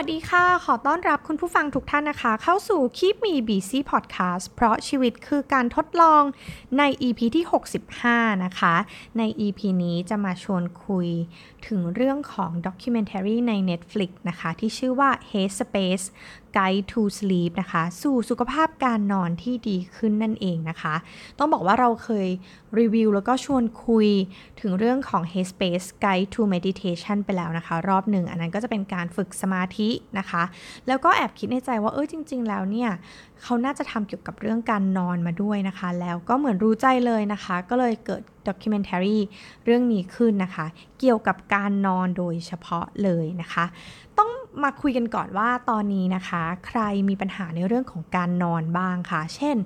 วัสดีค่ะ ขอต้อนรับคุณผู้ฟังทุกท่านนะคะ เข้าสู่ Keep Me Busy Podcast เพราะชีวิตคือการทดลองใน EP ที่ 65 นะคะ ใน EP นี้จะมาชวนคุยถึงเรื่องของ documentary ใน Netflix นะคะ ที่ชื่อว่า Head Space Guide to Sleep นะคะ สู่สุขภาพการนอนที่ดีขึ้นนั่นเองนะคะ ต้องบอกว่าเราเคยรีวิวแล้วก็ชวนคุยถึงเรื่องของ Headspace Guide to Meditation ไปแล้วนะคะ รอบหนึ่งอันนั้นก็จะเป็นการฝึกสมาธินะคะ แล้วก็แอบคิดในใจว่าเออจริง ๆ แล้วเนี่ยเขาน่าจะทำเกี่ยวกับเรื่องการนอนมาด้วยนะคะ แล้วก็เหมือนรู้ใจเลยนะคะ ก็เลยเกิดด็อกิเมนทารีเรื่องนี้ขึ้นนะคะ เกี่ยวกับการนอนโดยเฉพาะเลยนะคะ ต้อง มาคุยกันก่อนว่าตอนนี้นะคะ ใครมีปัญหาในเรื่องของการนอนบ้างคะเช่น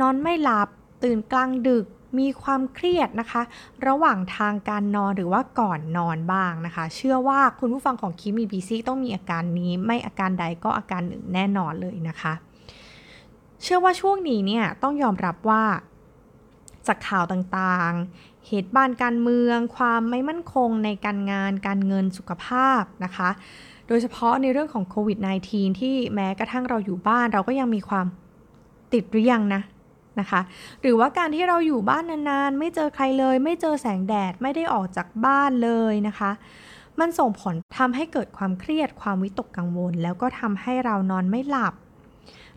นอนไม่หลับตื่นกลางดึกมีความเครียดนะคะ ระหว่างทางการนอนหรือว่าก่อนนอนบ้างนะคะ เชื่อว่าคุณผู้ฟังของคิมีบีซีต้องมีอาการนี้ไม่อาการใดก็อาการหนึ่งแน่นอนเลยนะคะ เชื่อว่าช่วงนี้เนี่ยต้องยอมรับว่าจากข่าวต่างๆ เหตุบ้านการเมือง ความไม่มั่นคงในการงาน การเงินสุขภาพนะคะ โดยเฉพาะในเรื่องของโควิด -19 ที่แม้กระทั่งเราอยู่บ้านเราก็ยังมีความติดหรือยังนะนะคะหรือว่าการที่เราอยู่บ้านนานๆ ไม่เจอใครเลย ไม่เจอแสงแดดไม่ได้ออกจากบ้านเลยนะคะ มันส่งผลทำให้เกิดความเครียดความวิตกกังวล แล้วก็ทำให้เรานอนไม่หลับ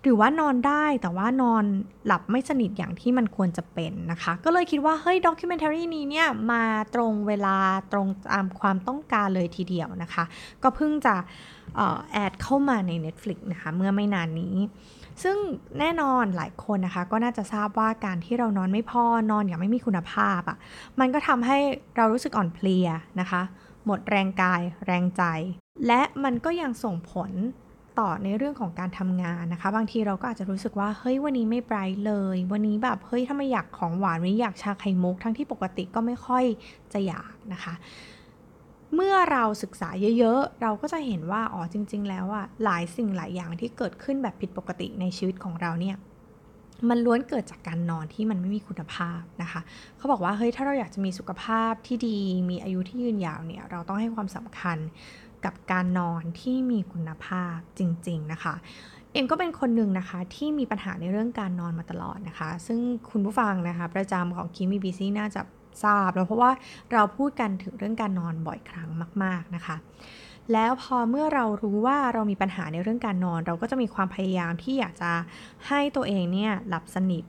หรือว่านอนได้แต่ว่านอนหลับไม่สนิทอย่างที่มันควรจะเป็นนะคะ ก็เลยคิดว่าเฮ้ยด็อกิเมนทารีนี้เนี่ยมาตรงเวลาตรงตามความต้องการเลยทีเดียวนะคะ ก็เพิ่งจะแอดเข้ามาใน Netflix นะคะ เมื่อไม่นานนี้ ซึ่งแน่นอนหลายคนนะคะ ก็น่าจะทราบว่าการที่เรานอนไม่พอนอนอย่างไม่มีคุณภาพอะ่ะมันก็ทำให้เรารู้สึกอ่อนเพลียนะคะ หมดแรงกายแรงใจ และมันก็ยังส่งผล ต่อในเรื่องของการทำงานนะคะ บางทีเราก็อาจจะรู้สึกว่าเฮ้ยวันนี้ไม่ไบรท์เลย วันนี้แบบเฮ้ยถ้าไม่อยากของหวานวันนี้อยากชาไข่มุกทั้งที่ปกติก็ไม่ค่อยจะอยากนะคะ เมื่อเราศึกษาเยอะๆ เราก็จะเห็นว่าอ๋อจริง ๆ แล้วอะหลายสิ่งหลายอย่างที่เกิดขึ้นแบบผิดปกติในชีวิตของเราเนี่ยมันล้วนเกิดจากการนอนที่มันไม่มีคุณภาพนะคะ เขาบอกว่าเฮ้ยถ้าเราอยากจะมีสุขภาพที่ดี มีอายุที่ยืนยาวเนี่ยเราต้องให้ความสำคัญ กับการนอนที่มีคุณภาพจริง ๆ นะคะ เอ็มก็เป็นคนหนึ่งนะคะที่มีปัญหาในเรื่องการนอนมาตลอดนะคะ ซึ่งคุณผู้ฟังนะคะ ประจำของคิมีบีซีน่าจะทราบแล้วเพราะว่าเราพูดกันถึงเรื่องการนอนบ่อยครั้งมาก ๆ นะคะแล้วพอเมื่อเรารู้ว่าเรามีปัญหาในเรื่องการนอน เราก็จะมีความพยายามที่อยากจะให้ตัวเองเนี่ยหลับสนิท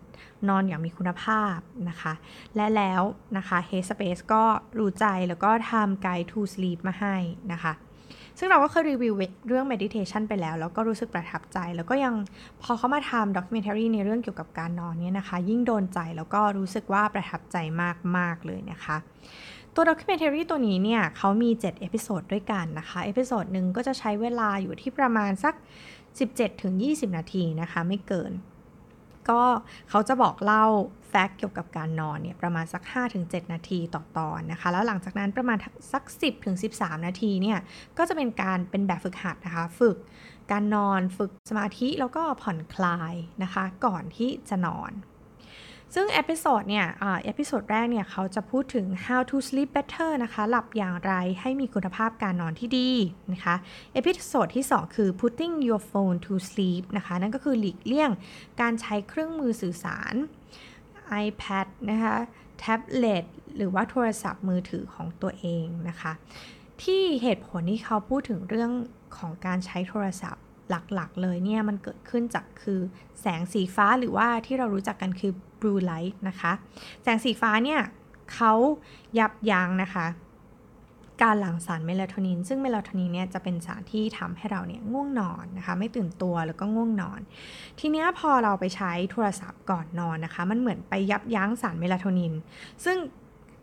นอนอย่างมีคุณภาพนะคะ และแล้วนะคะ Headspace ก็รู้ใจแล้วก็ทำ Guide to Sleep มาให้นะคะ ซึ่งเราก็เคยรีวิวเรื่อง meditation ไปแล้ว แล้วก็รู้สึกประทับใจ แล้วก็ยังพอเขามาทำ documentary ในเรื่องเกี่ยวกับการนอนเนี่ยนะคะ ยิ่งโดนใจแล้วก็รู้สึกว่าประทับใจมาก ๆ เลยนะคะ ตัว documentary ตัวนี้เนี่ยเขามี 7 episode ด้วยกันนะคะ episode หนึ่งก็จะใช้เวลาอยู่ที่ประมาณสัก 17-20 นาทีนะคะ ไม่เกิน ก็เขาจะบอกเล่า fact เกี่ยวกับการนอนเนี่ยประมาณสัก 5-7 นาทีต่อตอนนะคะ แล้วหลังจากนั้นประมาณสัก 10-13 นาทีเนี่ยก็จะเป็นการเป็นแบบฝึกหัดนะคะ ฝึกการนอนฝึกสมาธิแล้วก็ผ่อนคลายนะคะ ก่อนที่จะนอน ซึ่ง episode เนี่ย episode แรกเนี่ยเขาจะพูดถึง how to sleep better นะคะ หลับอย่างไรให้มีคุณภาพการนอนที่ดีนะคะ episode ที่ 2 คือ putting your phone to sleep นะคะ นั่นก็คือหลีกเลี่ยงการใช้เครื่องมือสื่อสาร iPad นะคะแท็บเล็ตหรือว่าโทรศัพท์มือถือของตัวเองนะคะ ที่เหตุผลที่เขาพูดถึงเรื่องของการใช้โทรศัพท์หลักๆ เลยเนี่ยมันเกิดขึ้นจากคือแสงสีฟ้าหรือว่าที่เรารู้จักกันคือ blue light นะคะ แสงสีฟ้าเนี่ยเขายับยั้งนะคะ การหลั่งสารเมลาโทนิน ซึ่งเมลาโทนินเนี่ยจะเป็นสารที่ทำให้เราเนี่ยง่วงนอนนะคะไม่ตื่นตัวแล้วก็ง่วงนอน ทีนี้พอเราไปใช้โทรศัพท์ก่อนนอนนะคะ มันเหมือนไปยับยั้งสารเมลาโทนิน ซึ่ง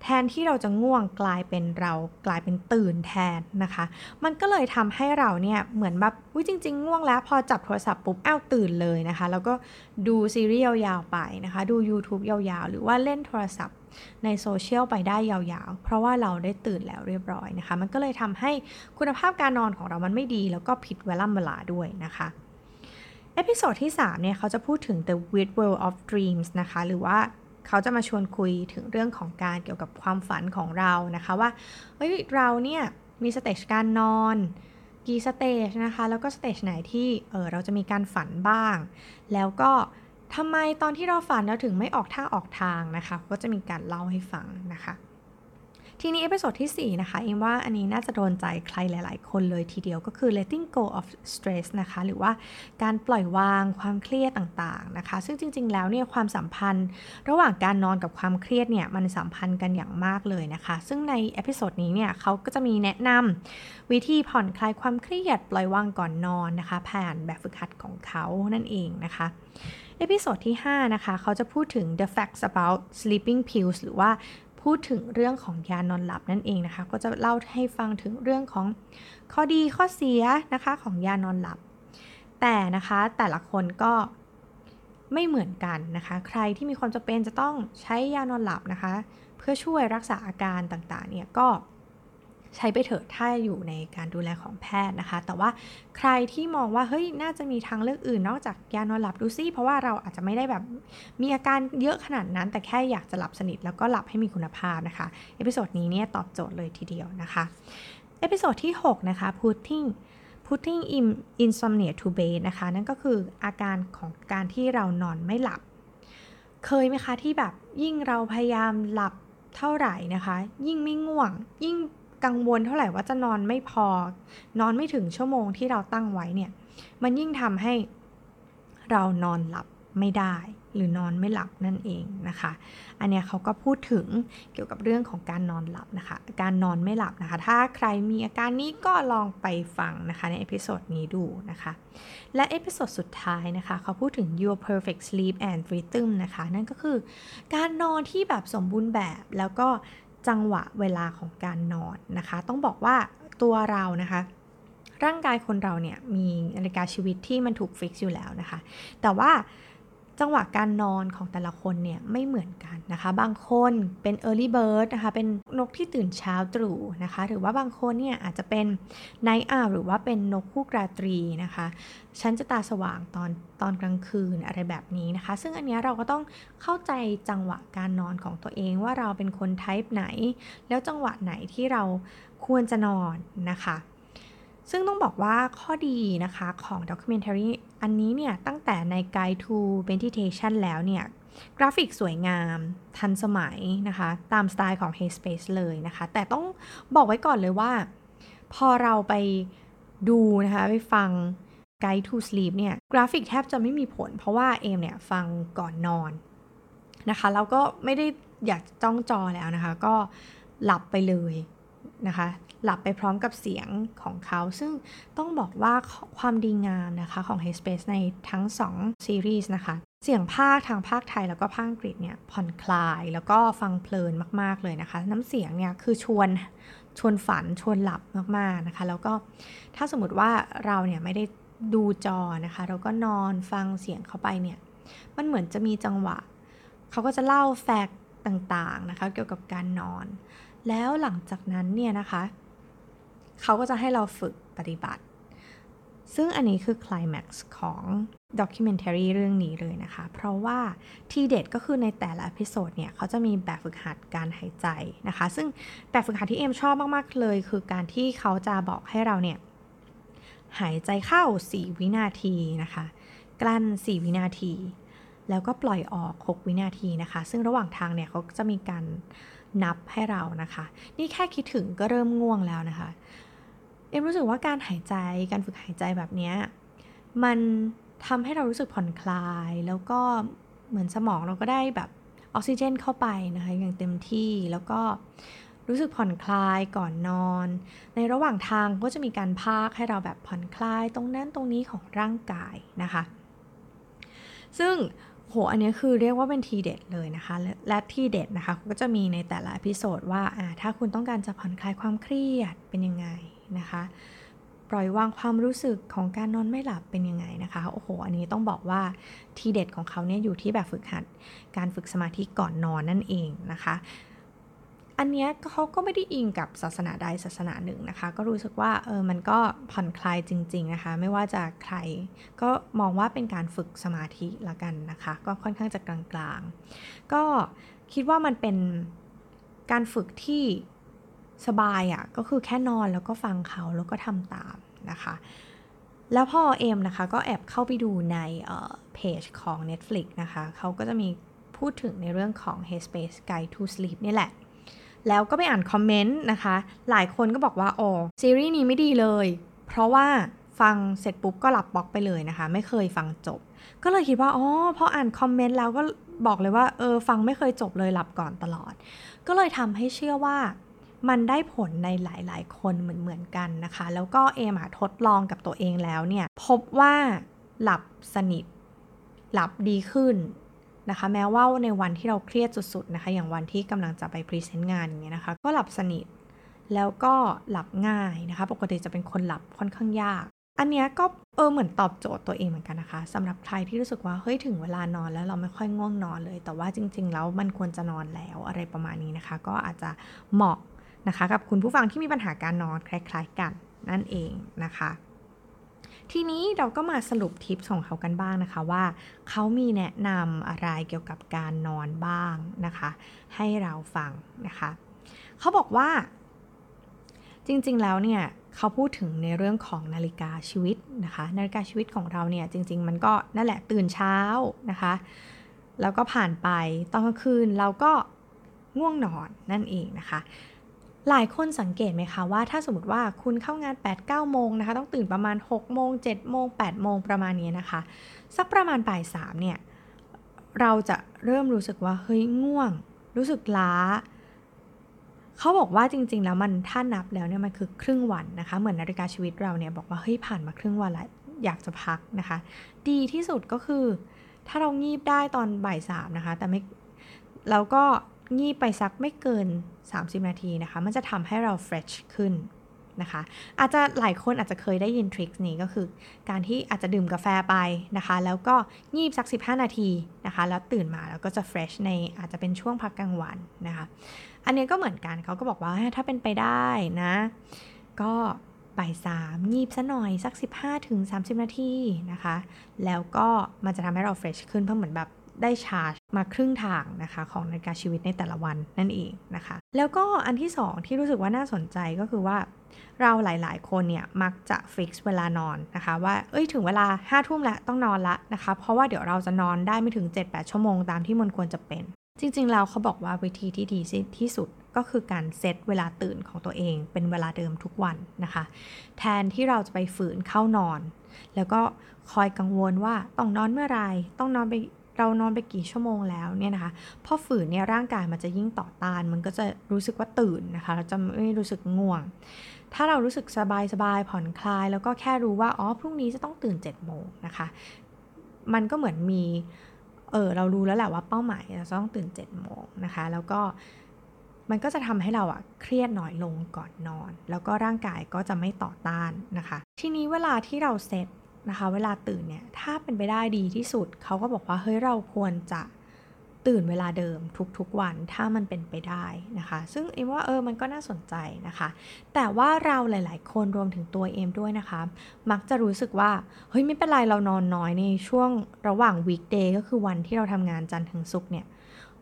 แทนที่เราจะง่วงกลายเป็นเรากลายเป็นตื่นแทนนะคะ มันก็เลยทำให้เราเนี่ยเหมือนแบบวิจริง ๆ ง่วงแล้วพอจับโทรศัพท์ปุ๊บอ้าวตื่นเลยนะคะ แล้วก็ดูซีรีส์ยาวๆไปนะคะ ดู YouTube ยาวๆ หรือว่าเล่นโทรศัพท์ในโซเชียลไปได้ยาวๆ เพราะว่าเราได้ตื่นแล้วเรียบร้อยนะคะ มันก็เลยทำให้คุณภาพการนอนของเรามันไม่ดี แล้วก็ผิดเวลาเวลาด้วยนะคะ episode ที่ 3 เนี่ย เขาจะพูดถึง the weird world of dreams นะคะ หรือว่า เขาจะมาชวนคุยถึงเรื่องของการเกี่ยวกับความฝันของเรานะคะว่าเฮ้ยเราเนี่ยมี stage การนอนกี่ stage นะคะ แล้วก็ stage ไหนที่เออเราจะมีการฝันบ้าง แล้วก็ทำไมตอนที่เราฝันเราถึงไม่ออกท่าออกทางนะคะ ก็จะมีการเล่าให้ฟังนะคะ ทีนี้ episode ที่ 4 นะคะเอ็มว่าอันนี้น่าจะโดนใจใครหลาย ๆ คนเลยทีเดียวก็คือ letting go of stress นะคะ หรือว่าการปล่อยวางความเครียดต่าง ๆ นะคะ ซึ่งจริง ๆ แล้วเนี่ยความสัมพันธ์ ระหว่างการนอนกับความเครียดเนี่ยมันสัมพันธ์กันอย่างมากเลยนะคะ ซึ่งใน episode นี้เนี่ยเขาก็จะมีแนะนำวิธีผ่อนคลายความเครียดปล่อยวางก่อนนอนนะคะ ผ่านแบบฝึกหัดของเขานั่นเองนะคะ episode ที่ 5 นะคะ เขาจะพูดถึง the facts about sleeping pills หรือว่า พูดถึงเรื่องของยานอนหลับนั่นเองนะคะ ก็จะเล่าให้ฟังถึงเรื่องของข้อดีข้อเสียนะคะของยานอนหลับ แต่นะคะแต่ละคนก็ไม่เหมือนกันนะคะ ใครที่มีความจำเป็นจะต้องใช้ยานอนหลับนะคะ เพื่อช่วยรักษาอาการต่างๆเนี่ยก็ ใช้ไปเถอะถ้าอยู่ในการดูแลของแพทย์นะคะ แต่ว่าใครที่มองว่าเฮ้ยน่าจะมีทางเลือกอื่น นอกจากยานอนหลับดูซิเพราะว่าเราอาจจะไม่ได้แบบมีอาการเยอะขนาดนั้น แต่แค่อยากจะหลับสนิทแล้วก็หลับให้มีคุณภาพนะคะ episode นี้เนี่ยตอบโจทย์เลยทีเดียวนะคะ episode ที่ 6 นะคะ putting putting in insomnia to bed นะคะ นั่นก็คืออาการของการที่เรานอนไม่หลับ เคยไหมคะที่แบบยิ่งเราพยายามหลับเท่าไหร่นะคะ ยิ่งไม่ง่วง ยิ่ง กังวลเท่าไหร่ว่าจะนอนไม่พอ นอนไม่ถึงชั่วโมงที่เราตั้งไว้เนี่ย มันยิ่งทำให้เรานอนหลับไม่ได้หรือนอนไม่หลับนั่นเองนะคะ อันเนี้ยเขาก็พูดถึงเกี่ยวกับเรื่องของการนอนหลับนะคะ การนอนไม่หลับนะคะ ถ้าใครมีอาการนี้ก็ลองไปฟังนะคะใน episode นี้ดูนะคะ และ episode สุดท้ายนะคะ เขาพูดถึง your perfect sleep and rhythm นะคะ นั่นก็คือการนอนที่แบบสมบูรณ์แบบแล้วก็ จังหวะเวลาของการนอนนะคะ ต้องบอกว่าตัวเรานะคะ ร่างกายคนเราเนี่ยมีนาฬิกาชีวิตที่มันถูกฟิกซ์อยู่แล้วนะคะ แต่ว่า จังหวะการนอนของแต่ละคนเนี่ยไม่เหมือนกันนะคะ บางคนเป็น early bird นะคะ เป็นนกที่ตื่นเช้าตรู่นะคะ หรือว่าบางคนเนี่ยอาจจะเป็น night owl หรือว่าเป็นนกคู่ราตรีนะคะ ฉันจะตาสว่างตอนตอนกลางคืนอะไรแบบนี้นะคะ ซึ่งอันนี้เราก็ต้องเข้าใจจังหวะการนอนของตัวเองว่าเราเป็นคนไทป์ไหน แล้วจังหวะไหนที่เราควรจะนอนนะคะ ซึ่งต้องบอกว่าข้อดีนะคะของ documentary อันนี้เนี่ยตั้งแต่ใน Guide to Meditation แล้วเนี่ยกราฟิกสวยงามทันสมัยนะคะ ตามสไตล์ของ Headspace เลยนะคะ แต่ต้องบอกไว้ก่อนเลยว่า พอเราไปดูนะคะ ไปฟัง Guide to Sleep เนี่ยกราฟิกแทบจะไม่มีผล เพราะว่าเอมเนี่ยฟังก่อนนอนนะคะ แล้วก็ไม่ได้อยากจ้องจอแล้วนะคะ ก็หลับไปเลย นะคะ หลับไปพร้อมกับเสียงของเขา ซึ่งต้องบอกว่าความดีงามนะคะของ Headspace ในทั้ง 2 ซีรีส์นะคะ เสียงภาคทางภาคไทยแล้วก็ภาคอังกฤษเนี่ยผ่อนคลายแล้วก็ฟังเพลินมาก ๆ เลยนะคะ น้ำเสียงเนี่ยคือชวนชวนฝันชวนหลับมาก ๆ นะคะ แล้วก็ถ้าสมมติว่าเราเนี่ยไม่ได้ดูจอนะคะ เราก็นอนฟังเสียงเข้าไปเนี่ย มันเหมือนจะมีจังหวะ เขาก็จะเล่า fact ต่างๆนะคะ เกี่ยวกับการนอน แล้วหลังจากนั้นเนี่ยนะคะเขาก็จะให้เราฝึกปฏิบัติ ซึ่งอันนี้คือคลายแม็กซ์ของ documentary เรื่องนี้เลยนะคะ เพราะว่าทีเด็ดก็คือในแต่ละ episode เนี่ยเขาจะมีแบบฝึกหัดการหายใจนะคะ ซึ่งแบบฝึกหัดที่เอ็มชอบมาก ๆ เลย คือการที่เขาจะบอกให้เราเนี่ยหายใจเข้า 4 วินาทีนะคะ กลั้น 4 วินาที แล้วก็ปล่อยออก 6 วินาทีนะคะ ซึ่งระหว่างทางเนี่ยเขาจะมีการ นับให้เรานะคะ นี่แค่คิดถึงก็เริ่มง่วงแล้วนะคะ เอ็มรู้สึกว่าการหายใจการฝึกหายใจแบบนี้มันทำให้เรารู้สึกผ่อนคลาย แล้วก็เหมือนสมองเราก็ได้แบบออกซิเจนเข้าไปนะคะอย่างเต็มที่แล้วก็รู้สึกผ่อนคลายก่อนนอน ในระหว่างทางก็จะมีการพากให้เราแบบผ่อนคลายตรงนั้นตรงนี้ของร่างกายนะคะ ซึ่ง โห อันนี้คือเรียกว่าเป็นทีเด็ดเลยนะคะ และทีเด็ดนะคะก็จะมีในแต่ละ episode ว่า ถ้าคุณต้องการจะผ่อนคลายความเครียดเป็นยังไงนะคะ ปล่อยวางความรู้สึกของการนอนไม่หลับเป็นยังไงนะคะ โอ้โห อันนี้ต้องบอกว่าทีเด็ดของเขาเนี่ยอยู่ที่แบบฝึกหัด การฝึกสมาธิก่อนนอนนั่นเองนะคะ อันเนี้ยเขาก็ไม่ได้อิงกับศาสนาใดศาสนาหนึ่งนะคะ ก็รู้สึกว่าเออมันก็ผ่อนคลายจริง ๆนะคะ ไม่ว่าจะใคร ก็มองว่าเป็นการฝึกสมาธิละกันนะคะ ก็ค่อนข้างจะกลางๆ ก็คิดว่ามันเป็นการฝึกที่สบายอะ่ะก็คือแค่นอนแล้วก็ฟังเขาแล้วก็ทำตามนะคะ แล้วพ่อเอมนะคะก็แอบเข้าไปดูในเพจของ Netflix นะคะเขาก็จะมีพูดถึงในเรื่องของ Headspace Guide to Sleep นี่แหละ แล้วก็ไปอ่านคอมเมนต์นะคะ หลายคนก็บอกว่าอ๋อซีรีส์นี้ไม่ดีเลย เพราะว่าฟังเสร็จปุ๊บก็หลับบล็อกไปเลยนะคะ ไม่เคยฟังจบ ก็เลยคิดว่าอ๋อพออ่านคอมเมนต์แล้วก็บอกเลยว่าเออฟังไม่เคยจบเลยหลับก่อนตลอด ก็เลยทำให้เชื่อว่ามันได้ผลในหลายๆ คนเหมือนๆกันนะคะ แล้วก็เอมาทดลองกับตัวเองแล้วเนี่ย พบว่าหลับสนิท หลับดีขึ้น นะคะ แม้ว่าในวันที่เราเครียดสุดๆนะคะ อย่างวันที่กำลังจะไปพรีเซนต์งานอย่างเงี้ยนะคะ ก็หลับสนิท แล้วก็หลับง่ายนะคะ ปกติจะเป็นคนหลับค่อนข้างยาก อันเนี้ยก็เออเหมือนตอบโจทย์ตัวเองเหมือนกันนะคะสำหรับใครที่รู้สึกว่าเฮ้ยถึงเวลานอนแล้วเราไม่ค่อยง่วงนอนเลย แต่ว่าจริง ๆ แล้วมันควรจะนอนแล้วอะไรประมาณนี้นะคะ ก็อาจจะเหมาะนะคะ กับคุณผู้ฟังที่มีปัญหาการนอนคล้าย ๆ กันนั่นเองนะคะ ทีนี้เราก็มาสรุปทิปของเขากันบ้างนะคะว่า เขามีแนะนำอะไรเกี่ยวกับการนอนบ้างนะคะ ให้เราฟังนะคะ เขาบอกว่า จริงๆแล้วเนี่ยเขาพูดถึงในเรื่องของนาฬิกาชีวิตนะคะ นาฬิกาชีวิตของเราเนี่ยจริง ๆ มันก็นั่นแหละตื่นเช้านะคะ แล้วก็ผ่านไปตอนกลางคืนเราก็ง่วงนอนนั่นเองนะคะ หลายคนสังเกตไหมคะว่าถ้าสมมติว่าคุณเข้างาน 8-9 โมงนะคะ ต้องตื่นประมาณ 6 โมง 7 โมง 8 โมงประมาณนี้นะคะ สักประมาณบ่ายสามเนี่ย เราจะเริ่มรู้สึกว่า เฮ้ย ง่วง รู้สึกล้า เขาบอกว่าจริง ๆ แล้วมันถ้านับแล้วเนี่ยมันคือครึ่งวันนะคะ เหมือนนาฬิกาชีวิตเราเนี่ยบอกว่า เฮ้ย ผ่านมาครึ่งวันแล้วอยากจะพักนะคะ ดีที่สุดก็คือ ถ้าเรางีบได้ตอนบ่ายสามนะคะ แต่ไม่แล้วก็ งีบไปสักไม่เกิน 30 นาทีนะคะ มันจะทำให้เราเฟรชขึ้นนะคะ อาจจะหลายคนอาจจะเคยได้ยินทริคนี้ก็คือ การที่อาจจะดื่มกาแฟไปนะคะ แล้วก็งีบสัก 15 นาทีนะคะ แล้วตื่นมาแล้วก็จะเฟรชในอาจจะเป็นช่วงพักกลางวันนะคะ อันนี้ก็เหมือนกันเขาก็บอกว่าถ้าเป็นไปได้นะ ก็บ่ายสามงีบซะหน่อยสัก 15ถึง30 นาทีนะคะ แล้วก็มันจะทำให้เราเฟรชขึ้นเพราะเหมือนแบบ ได้ชาร์จมาครึ่งทางนะคะของนาฬิกาชีวิตในแต่ละวันนั่นเองนะคะ แล้วก็อันที่ 2 ที่รู้สึกว่าน่าสนใจก็คือว่าเราหลาย ๆ คนเนี่ยมักจะฟิกซ์เวลานอนนะคะว่าเอ้ยถึงเวลา5้าทุ่มแล้วต้องนอนละนะคะเพราะว่าเดี๋ยวเราจะนอนได้ไม่ถึง 7-8 ชั่วโมงตามที่มันควรจะเป็น จริงๆแล้วเขาบอกว่าวิธีที่ดีที่สุดก็คือการเซตเวลาตื่นของตัวเอง เป็นเวลาเดิมทุกวันนะคะ แทนที่เราจะไปฝืนเข้านอน แล้วก็คอยกังวลว่าต้องนอนเมื่อไรต้องนอนไป เรานอนไปกี่ชั่วโมงแล้วเนี่ยนะคะพอฝืนเนี่ยร่างกายมันจะยิ่งต่อต้าน มันก็จะรู้สึกว่าตื่นนะคะเราจะไม่รู้สึกง่วง ถ้าเรารู้สึกสบายสบายผ่อนคลาย แล้วก็แค่รู้ว่าอ๋อพรุ่งนี้จะต้องตื่น7จ็ดโมงนะคะมันก็เหมือนมีเออเรารู้แล้วแหละว่าเป้าหมายเราต้องตื่น7จ็ดโมงนะคะแล้วก็มันก็จะทำให้เราอะเครียดน้อยลงก่อนนอน แล้วก็ร่างกายก็จะไม่ต่อต้านนะคะ ทีนี้เวลาที่เราเซต นะคะเวลาตื่นเนี่ยถ้าเป็นไปได้ดีที่สุดเขาก็บอกว่าเฮ้ยเราควรจะตื่นเวลาเดิมทุกๆวันถ้ามันเป็นไปได้นะคะ ซึ่งเอ็มว่าเออมันก็น่าสนใจนะคะ แต่ว่าเราหลาย ๆ คนรวมถึงตัวเอ็มด้วยนะคะ มักจะรู้สึกว่าเฮ้ยไม่เป็นไรเรานอนน้อยในช่วงระหว่างวีคเดย์ก็คือวันที่เราทำงานจันทร์ถึงศุกร์เนี่ย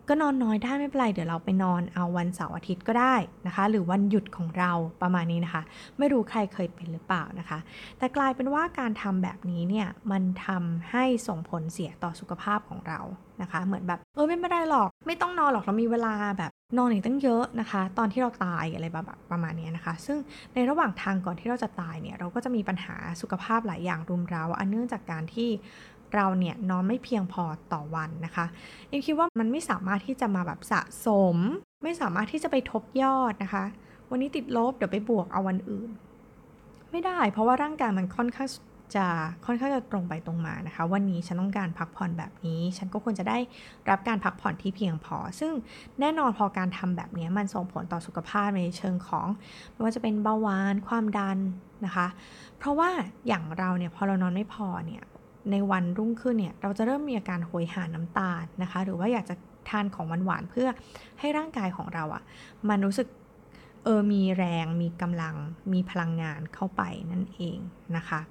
ก็นอนน้อยได้ไม่เป็นไรเดี๋ยวเราไปนอนเอาวันเสาร์อาทิตย์ก็ได้นะคะ หรือวันหยุดของเราประมาณนี้นะคะ ไม่รู้ใครเคยเป็นหรือเปล่านะคะ แต่กลายเป็นว่าการทำแบบนี้เนี่ยมันทำให้ส่งผลเสียต่อสุขภาพของเรานะคะ เหมือนแบบเออไม่เป็นไรหรอก ไม่ต้องนอนหรอกเรามีเวลาแบบนอนอีกตั้งเยอะนะคะ ตอนที่เราตายอะไรแบบประมาณนี้นะคะ ซึ่งในระหว่างทางก่อนที่เราจะตายเนี่ยเราก็จะมีปัญหาสุขภาพหลายอย่างรุมเร้าอันเนื่องจากการที่ เราเนี่ยนอนไม่เพียงพอต่อวันนะคะเอ็มคิดว่ามันไม่สามารถที่จะมาแบบสะสม ไม่สามารถที่จะไปทบยอดนะคะ วันนี้ติดลบเดี๋ยวไปบวกเอาวันอื่น ไม่ได้ เพราะว่าร่างกายมันค่อนข้างจะค่อนข้างจะตรงไปตรงมานะคะ วันนี้ฉันต้องการพักผ่อนแบบนี้ ฉันก็ควรจะได้รับการพักผ่อนที่เพียงพอ ซึ่งแน่นอนพอการทำแบบนี้มันส่งผลต่อสุขภาพในเชิงของไม่ว่าจะเป็นเบาหวานความดันนะคะ เพราะว่าอย่างเราเนี่ยพอเรานอนไม่พอเนี่ย ในวันรุ่งขึ้นเนี่ยเราจะเริ่มมีอาการโหยหาน้ำตาลนะคะ หรือว่าอยากจะทานของหวานๆเพื่อให้ร่างกายของเราอะ่ะมันรู้สึกเออมีแรงมีกำลังมีพลังงานเข้าไปนั่นเองนะคะ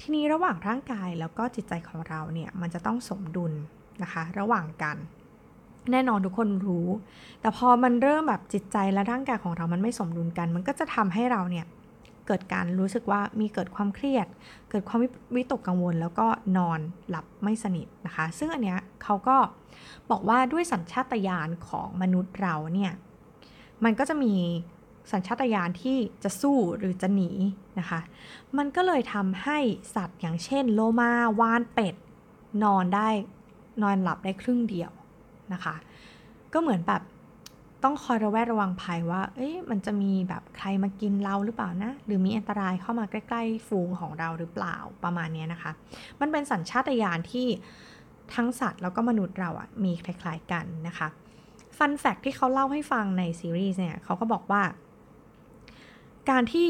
ทีนี้ระหว่างร่างกายแล้วก็จิตใจของเราเนี่ยมันจะต้องสมดุลนะคะ ระหว่างกันแน่นอนทุกคนรู้ แต่พอมันเริ่มแบบจิตใจและร่างกายของเรามันไม่สมดุลกัน มันก็จะทำให้เราเนี่ย เกิดการรู้สึกว่ามีเกิดความเครียด เกิดความวิตกกังวล แล้วก็นอนหลับไม่สนิทนะคะ ซึ่งอันเนี้ยเขาก็บอกว่าด้วยสัญชาตญาณของมนุษย์เราเนี่ยมันก็จะมีสัญชาตญาณที่จะสู้หรือจะหนีนะคะ มันก็เลยทำให้สัตว์อย่างเช่นโลมาวานเป็ด นอนได้นอนหลับได้ครึ่งเดียวนะคะ ก็เหมือนแบบ ต้องคอยระแวดระวังภัยว่า เอ๊ะมันจะมีแบบใครมากินเราหรือเปล่านะ หรือมีอันตรายเข้ามาใกล้ ๆ ฝูงของเราหรือเปล่าประมาณนี้นะคะ มันเป็นสัญชาตญาณที่ทั้งสัตว์แล้วก็มนุษย์เราอะมีคล้าย ๆ กันนะคะฟันแฟกที่เขาเล่าให้ฟังในซีรีส์เนี่ยเขาก็บอกว่า การที่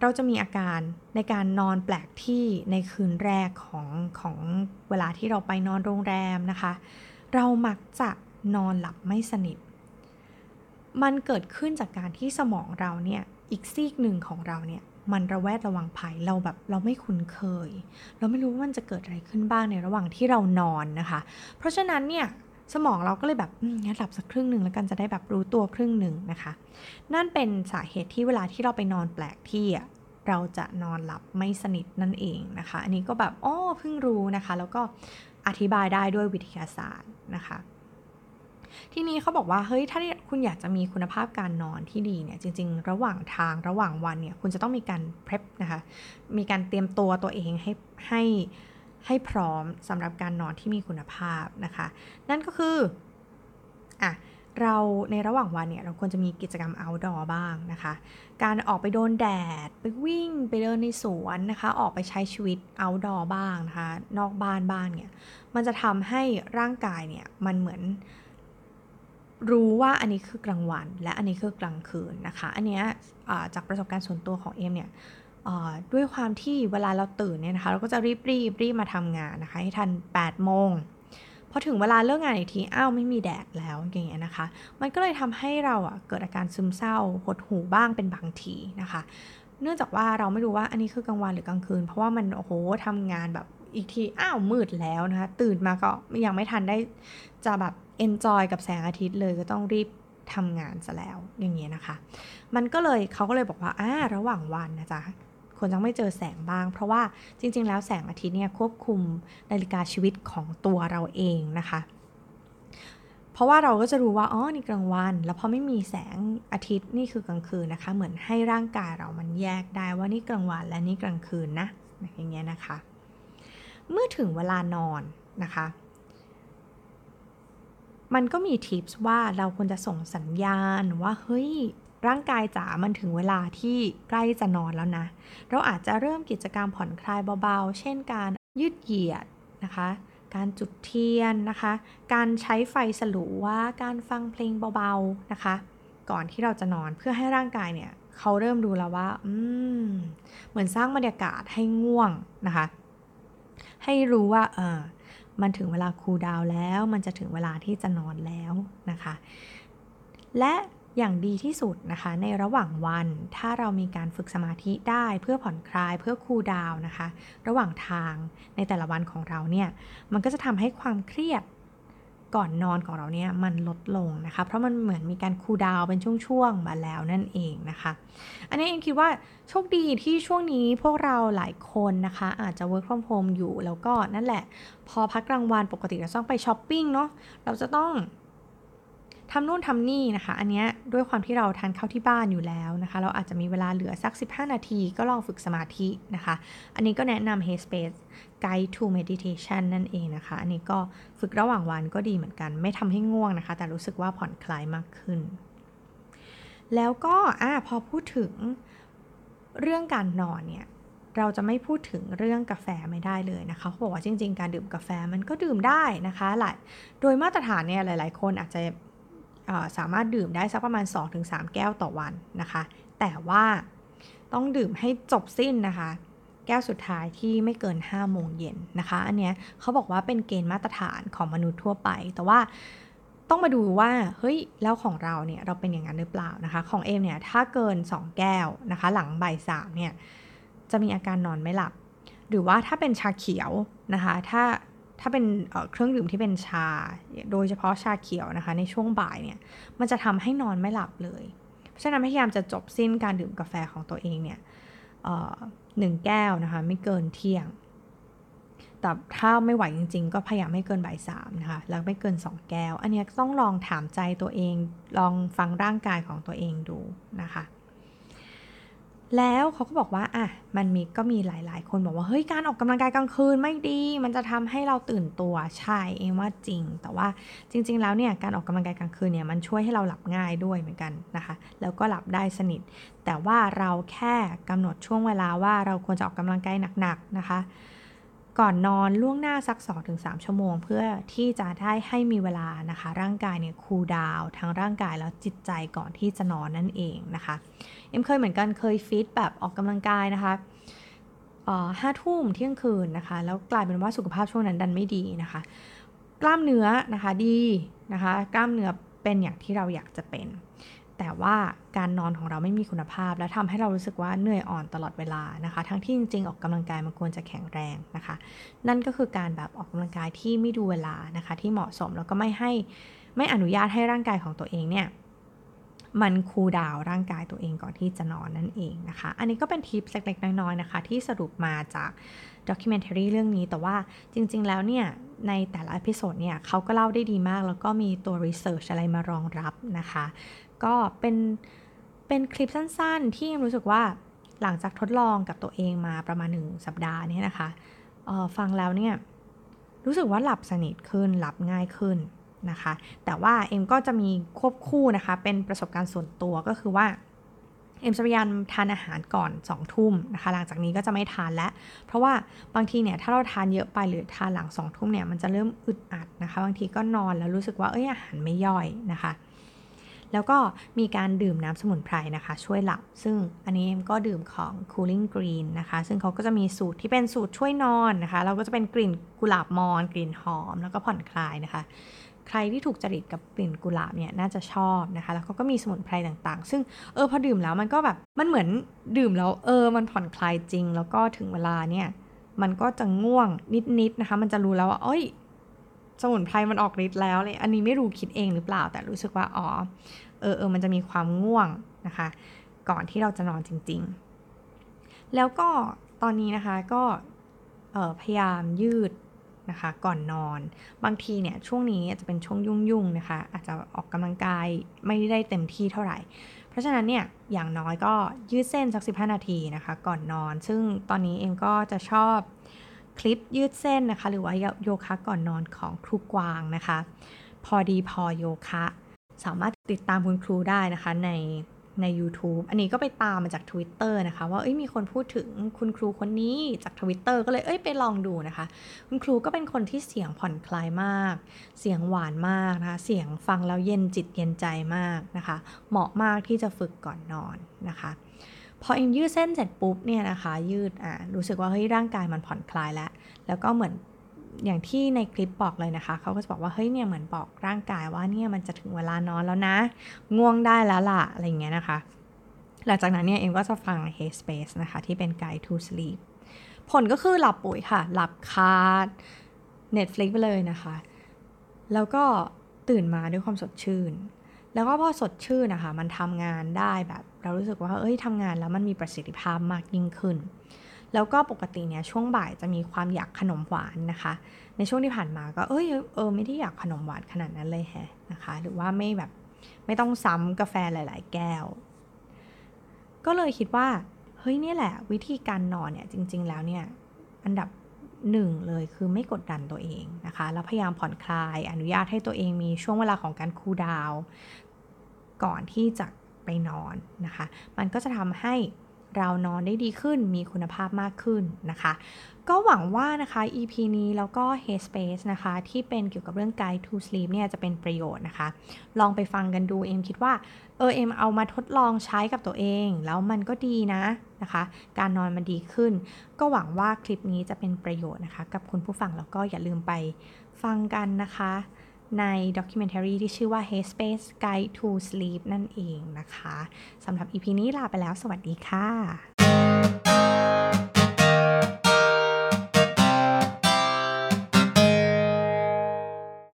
เราจะมีอาการในการนอนแปลกที่ในคืนแรกของของเวลาที่เราไปนอนโรงแรมนะคะ เรามักจะนอนหลับไม่สนิท มันเกิดขึ้นจากการที่สมองเราเนี่ยอีกซีกหนึ่งของเราเนี่ยมันระแวดระวังภัยเราแบบเราไม่คุ้นเคย เราไม่รู้ว่ามันจะเกิดอะไรขึ้นบ้างในระหว่างที่เรานอนนะคะ เพราะฉะนั้นเนี่ยสมองเราก็เลยแบบงั้นหลับสักครึ่งหนึ่งแล้วกันจะได้แบบรู้ตัวครึ่งหนึ่งนะคะ นั่นเป็นสาเหตุที่เวลาที่เราไปนอนแปลกที่เราจะนอนหลับไม่สนิทนั่นเองนะคะ อันนี้ก็แบบอ้อเพิ่งรู้นะคะ แล้วก็อธิบายได้ด้วยวิทยาศาสตร์นะคะ ทีนี้เขาบอกว่าเฮ้ยถ้าคุณอยากจะมีคุณภาพการนอนที่ดีเนี่ยจริง ๆ ระหว่างทางระหว่างวันเนี่ยคุณจะต้องมีการเพรพนะคะมีการเตรียมตัวตัวเองให้ให้ให้พร้อมสำหรับการนอนที่มีคุณภาพนะคะ นั่นก็คืออะเราในระหว่างวันเนี่ยเราควรจะมีกิจกรรม outdoor บ้างนะคะ การออกไปโดนแดด ไปวิ่งไปเดินในสวนนะคะ ออกไปใช้ชีวิต outdoor บ้างนะคะ นอกบ้านบ้างเนี่ย มันจะทำให้ร่างกายเนี่ย มันเหมือน รู้ว่าอันนี้คือกลางวัน และอันนี้คือกลางคืนนะคะ อันเนี้ยจากประสบการณ์ส่วนตัวของเอมเนี่ยด้วยความที่เวลาเราตื่นเนี่ยนะคะเราก็จะรีบรีบรีบมาทำงานนะคะให้ทัน8โมงพอถึงเวลาเลิกงานอีกทีอ้าวไม่มีแดดแล้วอย่างเงี้ยนะคะ มันก็เลยทำให้เราอะเกิดอาการซึมเศร้าหดหูบ้างเป็นบางทีนะคะ เนื่องจากว่าเราไม่รู้ว่าอันนี้คือกลางวันหรือกลางคืน เพราะว่ามันโอ้โหทำงานแบบอีกทีอ้าวมืดแล้วนะคะตื่นมาก็ยังไม่ทันได้จะแบบ เอนจอยกับแสงอาทิตย์เลยก็ต้องรีบทำงานซะแล้วอย่างเงี้ยนะคะ มันก็เลยเขาก็เลยบอกว่าอ่าระหว่างวันนะจ๊ะควรจะไม่เจอแสงบ้าง เพราะว่าจริง ๆ แล้วแสงอาทิตย์เนี่ยควบคุมนาฬิกาชีวิตของตัวเราเองนะคะ เพราะว่าเราก็จะรู้ว่าอ๋อนี่กลางวัน แล้วพอไม่มีแสงอาทิตย์นี่คือกลางคืนนะคะ เหมือนให้ร่างกายเรามันแยกได้ว่านี่กลางวันและนี่กลางคืนนะอย่างเงี้ยนะคะ เมื่อถึงเวลานอนนะคะ มันก็มีทิปส์ว่าเราควรจะส่งสัญญาณว่าเฮ้ยร่างกายจ๋ามันถึงเวลาที่ใกล้จะนอนแล้วนะ เราอาจจะเริ่มกิจกรรมผ่อนคลายเบาๆ เช่นการยืดเหยียดนะคะ การจุดเทียนนะคะ การใช้ไฟสลัว การฟังเพลงเบาๆนะคะ ก่อนที่เราจะนอนเพื่อให้ร่างกายเนี่ยเขาเริ่มรู้แล้วว่า อืม เหมือนสร้างบรรยากาศให้ง่วงนะคะ ให้รู้ว่า เออ มันถึงเวลาคูลดาวแล้ว มันจะถึงเวลาที่จะนอนแล้วนะคะ และอย่างดีที่สุดนะคะ ในระหว่างวันถ้าเรามีการฝึกสมาธิได้เพื่อผ่อนคลายเพื่อคูลดาวนะคะ ระหว่างทางในแต่ละวันของเราเนี่ย มันก็จะทำให้ความเครียด ก่อนนอนของเราเนี่ยมันลดลงนะคะ เพราะมันเหมือนมีการคูลดาวเป็นช่วงๆมาแล้วนั่นเองนะคะ อันนี้เองคิดว่าโชคดีที่ช่วงนี้พวกเราหลายคนนะคะ อาจจะ work from home อยู่แล้วก็นั่นแหละ พอพักกลางวันปกติเราต้องไปช้อปปิ้งเนาะเราจะต้องทำนู่นทำนี่นะคะ อันนี้ด้วยความที่เราทานข้าวที่บ้านอยู่แล้วนะคะ เราอาจจะมีเวลาเหลือสัก 15 นาทีก็ลองฝึกสมาธินะคะ อันนี้ก็แนะนำ Headspace Guide to Meditation นั่นเองนะคะ อันนี้ก็ฝึกระหว่างวันก็ดีเหมือนกัน ไม่ทำให้ง่วงนะคะ แต่รู้สึกว่าผ่อนคลายมากขึ้น แล้วก็อ่าพอพูดถึงเรื่องการนอนเนี่ยเราจะไม่พูดถึงเรื่องกาแฟไม่ได้เลยนะคะเขาบอกว่าจริง ๆ การดื่มกาแฟมันก็ดื่มได้นะคะหลายโดยมาตรฐานเนี่ยหลาย ๆ คนอาจจะสามารถดื่มได้สักประมาณ 2-3 แก้วต่อวันนะคะ แต่ว่าต้องดื่มให้จบสิ้นนะคะ แก้วสุดท้ายที่ไม่เกิน 5 โมงเย็นนะคะ อันเนี้ยเขาบอกว่าเป็นเกณฑ์มาตรฐานของมนุษย์ทั่วไป แต่ว่าต้องมาดูว่า เฮ้ย แล้วของเราเนี่ยเราเป็นอย่างนั้นหรือเปล่านะคะ ของเอมเนี่ยถ้าเกิน 2 แก้วนะคะ หลังบ่ายสามเนี่ยจะมีอาการนอนไม่หลับ หรือว่าถ้าเป็นชาเขียวนะคะ ถ้าถ้าเป็นเครื่องดื่มที่เป็นชา โดยเฉพาะชาเขียวนะคะ ในช่วงบ่ายเนี่ยมันจะทำให้นอนไม่หลับเลย เพราะฉะนั้นพยายามจะจบสิ้นการดื่มกาแฟของตัวเองเนี่ย หนึ่งแก้วนะคะ ไม่เกินเที่ยง แต่ถ้าไม่ไหวจริง ๆ ก็พยายามไม่เกินบ่ายสามนะคะ แล้วไม่เกิน 2 แก้ว อันนี้ต้องลองถามใจตัวเอง ลองฟังร่างกายของตัวเองดูนะคะ แล้วเขาก็บอกว่าอะมันมีก็มีหลาย ๆ คนบอกว่าเฮ้ยการออกกำลังกายกลางคืนไม่ดี มันจะทำให้เราตื่นตัวใช่เองว่าจริง แต่ว่าจริง ๆ แล้วเนี่ยการออกกำลังกายกลางคืนเนี่ยมันช่วยให้เราหลับง่ายด้วยเหมือนกันนะคะ แล้วก็หลับได้สนิท แต่ว่าเราแค่กำหนดช่วงเวลาว่าเราควรจะออกกำลังกายหนัก ๆ นะคะ ก่อนนอนล่วงหน้าสัก 2-3 ชั่วโมง เพื่อที่จะได้ให้มีเวลานะคะ ร่างกายเนี่ยคูลดาวทั้งร่างกายแล้วจิตใจก่อนที่จะนอนนั่นเองนะคะเอ็มเคยเหมือนกันเคยฟิตแบบออกกำลังกายนะคะห้าทุ่มเที่ยงคืนนะคะ แล้วกลายเป็นว่าสุขภาพช่วงนั้นดันไม่ดีนะคะ กล้ามเนื้อนะคะดีนะคะ กล้ามเนื้อเป็นอย่างที่เราอยากจะเป็น แต่ว่าการนอนของเราไม่มีคุณภาพ และทำให้เรารู้สึกว่าเหนื่อยอ่อนตลอดเวลานะคะ ทั้งที่จริงๆ ออกกำลังกายมันควรจะแข็งแรงนะคะ นั่นก็คือการแบบออกกำลังกายที่ไม่ดูเวลานะคะ ที่เหมาะสมแล้วก็ไม่ให้ไม่อนุญาตให้ร่างกายของตัวเองเนี่ยมัน cool down ร่างกายตัวเองก่อนที่จะนอนนั่นเองนะคะ อันนี้ก็เป็นทิปเล็กๆน้อยๆนะคะ ที่สรุปมาจาก documentary เรื่องนี้ แต่ว่าจริง ๆ แล้วเนี่ยในแต่ละ episode เนี่ยเขาก็เล่าได้ดีมาก แล้วก็มีตัว research อะไรมารองรับนะคะ ก็เป็นเป็นคลิปสั้นๆ ที่รู้สึกว่าหลังจากทดลองกับตัวเองมาประมาณหนึ่งสัปดาห์นี้นะคะฟังแล้วเนี่ยรู้สึกว่าหลับสนิทขึ้นหลับง่ายขึ้นนะคะ แต่ว่าเอ็มก็จะมีควบคู่นะคะ เป็นประสบการณ์ส่วนตัวก็คือว่าเอ็มจะพยายามทานอาหารก่อน2องทุ่มนะคะ หลังจากนี้ก็จะไม่ทานแล้ว เพราะว่าบางทีเนี่ยถ้าเราทานเยอะไปหรือทานหลังสองทุ่มเนี่ยมันจะเริ่มอึดอัดนะคะ บางทีก็นอนแล้วรู้สึกว่าเอ้ยอาหารไม่ย่อยนะคะ แล้วก็มีการดื่มน้ำสมุนไพรนะคะ ช่วยหลับ ซึ่งอันนี้ก็ดื่มของ Cooling Green นะคะ ซึ่งเขาก็จะมีสูตรที่เป็นสูตรช่วยนอนนะคะ เราก็จะเป็นกลิ่นกุหลาบมอน กลิ่นหอม แล้วก็ผ่อนคลายนะคะ ใครที่ถูกจริตกับกลิ่นกุหลาบเนี่ยน่าจะชอบนะคะ แล้วเขาก็มีสมุนไพรต่างๆ ซึ่งเออพอดื่มแล้วมันก็แบบมันเหมือนดื่มแล้วเออมันผ่อนคลายจริง แล้วก็ถึงเวลาเนี่ยมันก็จะง่วงนิดๆนะคะ มันจะรู้แล้วว่าเอ้ย สมุนไพรมันออกฤทธิ์แล้วเลยอันนี้ไม่รู้คิดเองหรือเปล่า แต่รู้สึกว่าอ๋อเออเออมันจะมีความง่วงนะคะ ก่อนที่เราจะนอนจริง ๆ แล้วก็ตอนนี้นะคะก็พยายามยืดนะคะก่อนนอน บางทีเนี่ยช่วงนี้จะเป็นช่วงยุ่งๆนะคะอาจจะออกกำลังกายไม่ได้เต็มที่เท่าไหร่ เพราะฉะนั้นเนี่ยอย่างน้อยก็ยืดเส้นสัก 15 นาทีนะคะ ก่อนนอน ซึ่งตอนนี้เองก็จะชอบ คลิปยืดเส้นนะคะ หรือว่าโยคะก่อนนอนของครูกวางนะคะ พอดีพอโยคะ สามารถติดตามคุณครูได้นะคะในใน YouTube อันนี้ก็ไปตามมาจาก Twitter นะคะ ว่าเอ้ยมีคนพูดถึงคุณครูคนนี้จาก Twitter ก็เลยเอ้ยไปลองดูนะคะ คุณครูก็เป็นคนที่เสียงผ่อนคลายมาก เสียงหวานมากนะคะ เสียงฟังแล้วเย็นจิตเย็นใจมากนะคะ เหมาะมากที่จะฝึกก่อนนอนนะคะ พอเอ็มยืดเส้นเสร็จปุ๊บเนี่ยนะคะ ยืดอ่ารู้สึกว่าเฮ้ยร่างกายมันผ่อนคลายแล้ว แล้วก็เหมือนอย่างที่ในคลิปบอกเลยนะคะ เขาก็จะบอกว่าเฮ้ยเนี่ยเหมือนบอกร่างกายว่าเนี่ยมันจะถึงเวลานอนแล้วนะ ง่วงได้แล้วล่ะอะไรเงี้ยนะคะ หลังจากนั้นเนี่ยเอ็มก็จะฟัง Headspace นะคะ ที่เป็น Guide to Sleep ผลก็คือหลับปุ๋ยค่ะ หลับคาด Netflix ไปเลยนะคะ แล้วก็ตื่นมาด้วยความสดชื่น แล้วก็พอสดชื่นนะคะ มันทำงานได้แบบ เรารู้สึกว่าเอ้ยทำงานแล้วมันมีประสิทธิภาพมากยิ่งขึ้น แล้วก็ปกติเนี่ยช่วงบ่ายจะมีความอยากขนมหวานนะคะ ในช่วงที่ผ่านมาก็เอ้ยเออไม่ได้อยากขนมหวานขนาดนั้นเลยแฮะนะคะ หรือว่าไม่แบบไม่ต้องซ้ำกาแฟหลาย ๆ แก้ว ก็เลยคิดว่าเฮ้ยนี่แหละวิธีการนอนเนี่ยจริง ๆ แล้วเนี่ยอันดับหนึ่งเลยคือไม่กดดันตัวเองนะคะ แล้วพยายามผ่อนคลาย อนุญาตให้ตัวเองมีช่วงเวลาของการคูลดาวก่อนที่จะ ไปนอนนะคะ มันก็จะทำให้เรานอนได้ดีขึ้นมีคุณภาพมากขึ้นนะคะ ก็หวังว่านะคะ EP นี้แล้วก็ Headspace นะคะ ที่เป็นเกี่ยวกับเรื่อง Guide to Sleep เนี่ยจะเป็นประโยชน์นะคะ ลองไปฟังกันดูเอ็มคิดว่าเออเอ็มเอามาทดลองใช้กับตัวเอง แล้วมันก็ดีนะนะคะ การนอนมันดีขึ้น ก็หวังว่าคลิปนี้จะเป็นประโยชน์นะคะ กับคุณผู้ฟังแล้วก็อย่าลืมไปฟังกันนะคะ ในด็อกิเมนทารีที่ชื่อว่า Headspace Guide to Sleep นั่นเองนะคะสำหรับ EP นี้ลาไปแล้ว สวัสดีค่ะ